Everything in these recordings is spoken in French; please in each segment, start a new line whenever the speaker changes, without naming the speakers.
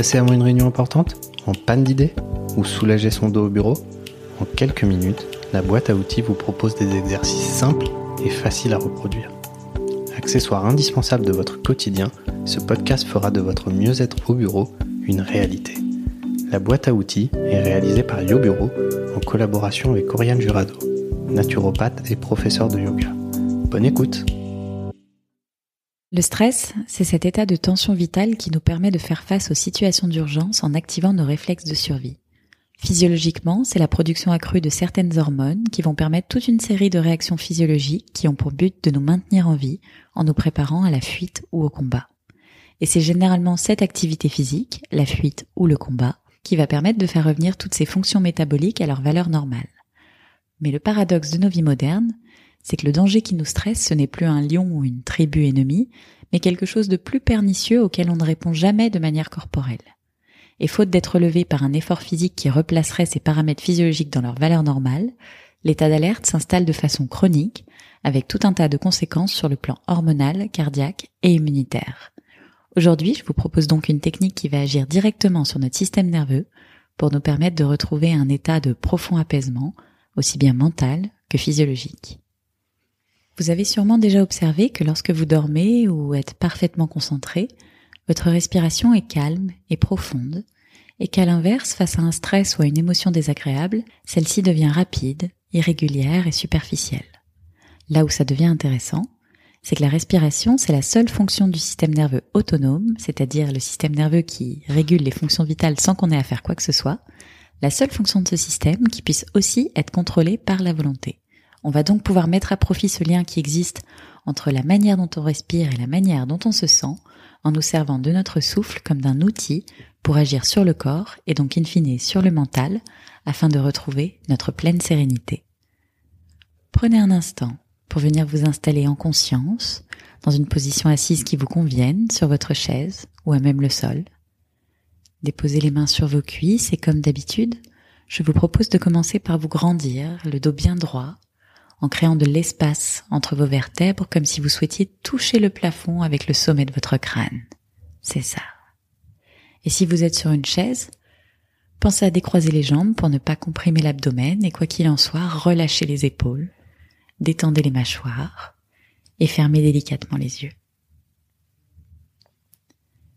Stressé avant une réunion importante En panne d'idées Ou soulager son dos au bureau En quelques minutes, la boîte à outils vous propose des exercices simples et faciles à reproduire. Accessoire indispensable de votre quotidien, ce podcast fera de votre mieux-être au bureau une réalité. La boîte à outils est réalisée par YoBureau en collaboration avec Oriane Jurado, naturopathe et professeur de yoga. Bonne écoute
Le stress, c'est cet état de tension vitale qui nous permet de faire face aux situations d'urgence en activant nos réflexes de survie. Physiologiquement, c'est la production accrue de certaines hormones qui vont permettre toute une série de réactions physiologiques qui ont pour but de nous maintenir en vie en nous préparant à la fuite ou au combat. Et c'est généralement cette activité physique, la fuite ou le combat, qui va permettre de faire revenir toutes ces fonctions métaboliques à leur valeur normale. Mais le paradoxe de nos vies modernes, c'est que le danger qui nous stresse, ce n'est plus un lion ou une tribu ennemie, mais quelque chose de plus pernicieux auquel on ne répond jamais de manière corporelle. Et faute d'être relevé par un effort physique qui replacerait ces paramètres physiologiques dans leur valeur normale, l'état d'alerte s'installe de façon chronique, avec tout un tas de conséquences sur le plan hormonal, cardiaque et immunitaire. Aujourd'hui, je vous propose donc une technique qui va agir directement sur notre système nerveux pour nous permettre de retrouver un état de profond apaisement, aussi bien mental que physiologique. Vous avez sûrement déjà observé que lorsque vous dormez ou êtes parfaitement concentré, votre respiration est calme et profonde, et qu'à l'inverse, face à un stress ou à une émotion désagréable, celle-ci devient rapide, irrégulière et superficielle. Là où ça devient intéressant, c'est que la respiration, c'est la seule fonction du système nerveux autonome, c'est-à-dire le système nerveux qui régule les fonctions vitales sans qu'on ait à faire quoi que ce soit, la seule fonction de ce système qui puisse aussi être contrôlée par la volonté. On va donc pouvoir mettre à profit ce lien qui existe entre la manière dont on respire et la manière dont on se sent, en nous servant de notre souffle comme d'un outil pour agir sur le corps et donc in fine sur le mental, afin de retrouver notre pleine sérénité. Prenez un instant pour venir vous installer en conscience, dans une position assise qui vous convienne, sur votre chaise ou à même le sol. Déposez les mains sur vos cuisses et comme d'habitude, je vous propose de commencer par vous grandir, le dos bien droit, en créant de l'espace entre vos vertèbres comme si vous souhaitiez toucher le plafond avec le sommet de votre crâne. C'est ça. Et si vous êtes sur une chaise, pensez à décroiser les jambes pour ne pas comprimer l'abdomen et quoi qu'il en soit, relâchez les épaules détendez les mâchoires et fermez délicatement les yeux.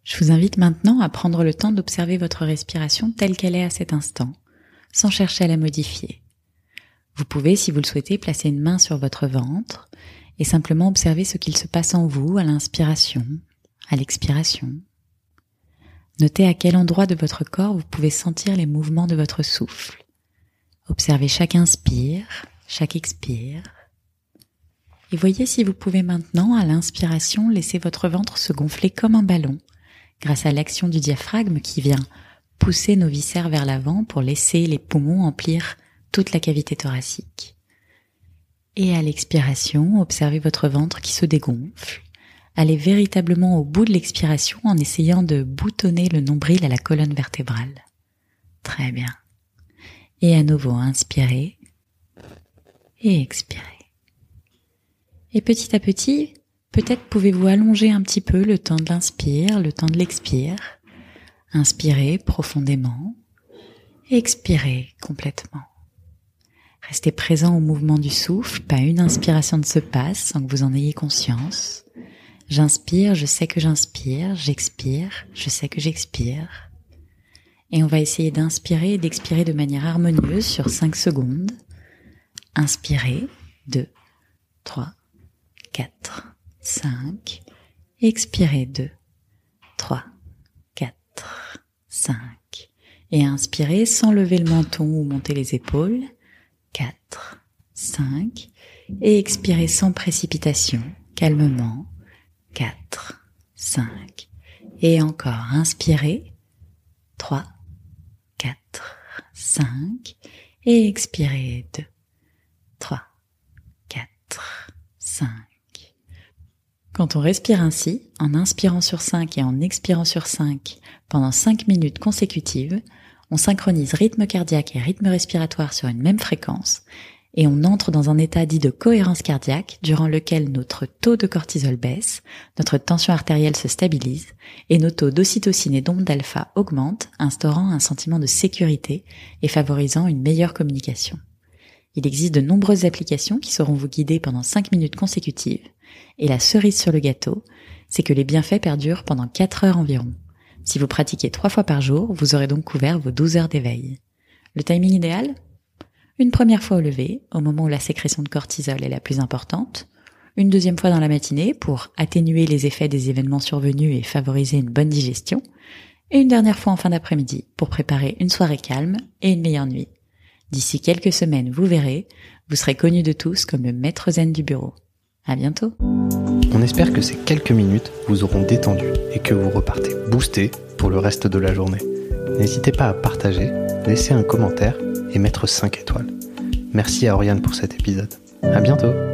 Je vous invite maintenant à prendre le temps d'observer votre respiration telle qu'elle est à cet instant, sans chercher à la modifier. Vous pouvez, si vous le souhaitez, placer une main sur votre ventre et simplement observer ce qu'il se passe en vous à l'inspiration, à l'expiration. Notez à quel endroit de votre corps vous pouvez sentir les mouvements de votre souffle. Observez chaque inspire, chaque expire. Et voyez si vous pouvez maintenant, à l'inspiration, laisser votre ventre se gonfler comme un ballon, grâce à l'action du diaphragme qui vient pousser nos viscères vers l'avant pour laisser les poumons emplir toute la cavité thoracique. Et à l'expiration, observez votre ventre qui se dégonfle. Allez véritablement au bout de l'expiration en essayant de boutonner le nombril à la colonne vertébrale. Très bien. Et à nouveau, inspirez et expirez. Et petit à petit, peut-être pouvez-vous allonger un petit peu le temps de l'inspire, le temps de l'expire. Inspirez profondément. Expirez complètement. Restez présent au mouvement du souffle, pas une inspiration ne se passe sans que vous en ayez conscience. J'inspire, je sais que j'inspire, j'expire, je sais que j'expire. Et on va essayer d'inspirer et d'expirer de manière harmonieuse sur 5 secondes. Inspirez, 2, 3, 4, 5. Expirez 2, 3, 4, 5. Et inspirez sans lever le menton ou monter les épaules. 4, 5. Et expirez sans précipitation, calmement. 4, 5. Et encore, inspirez. 3, 4, 5. Et expirez 2, 3, 4, 5. Quand on respire ainsi, en inspirant sur 5 et en expirant sur 5 pendant 5 minutes consécutives, on synchronise rythme cardiaque et rythme respiratoire sur une même fréquence, et on entre dans un état dit de cohérence cardiaque durant lequel notre taux de cortisol baisse, notre tension artérielle se stabilise et nos taux d'ocytocine et d'onde d'alpha augmentent, instaurant un sentiment de sécurité et favorisant une meilleure communication. Il existe de nombreuses applications qui sauront vous guider pendant 5 minutes consécutives et la cerise sur le gâteau, c'est que les bienfaits perdurent pendant 4 heures environ. Si vous pratiquez 3 fois par jour, vous aurez donc couvert vos 12 heures d'éveil. Le timing idéal? Une première fois au lever, au moment où la sécrétion de cortisol est la plus importante, une deuxième fois dans la matinée pour atténuer les effets des événements survenus et favoriser une bonne digestion, et une dernière fois en fin d'après-midi pour préparer une soirée calme et une meilleure nuit. D'ici quelques semaines, vous verrez, vous serez connu de tous comme le maître zen du bureau. À bientôt.
On espère que ces quelques minutes vous auront détendu et que vous repartez boosté pour le reste de la journée. N'hésitez pas à partager, laisser un commentaire et mettre 5 étoiles. Merci à Oriane pour cet épisode. À bientôt!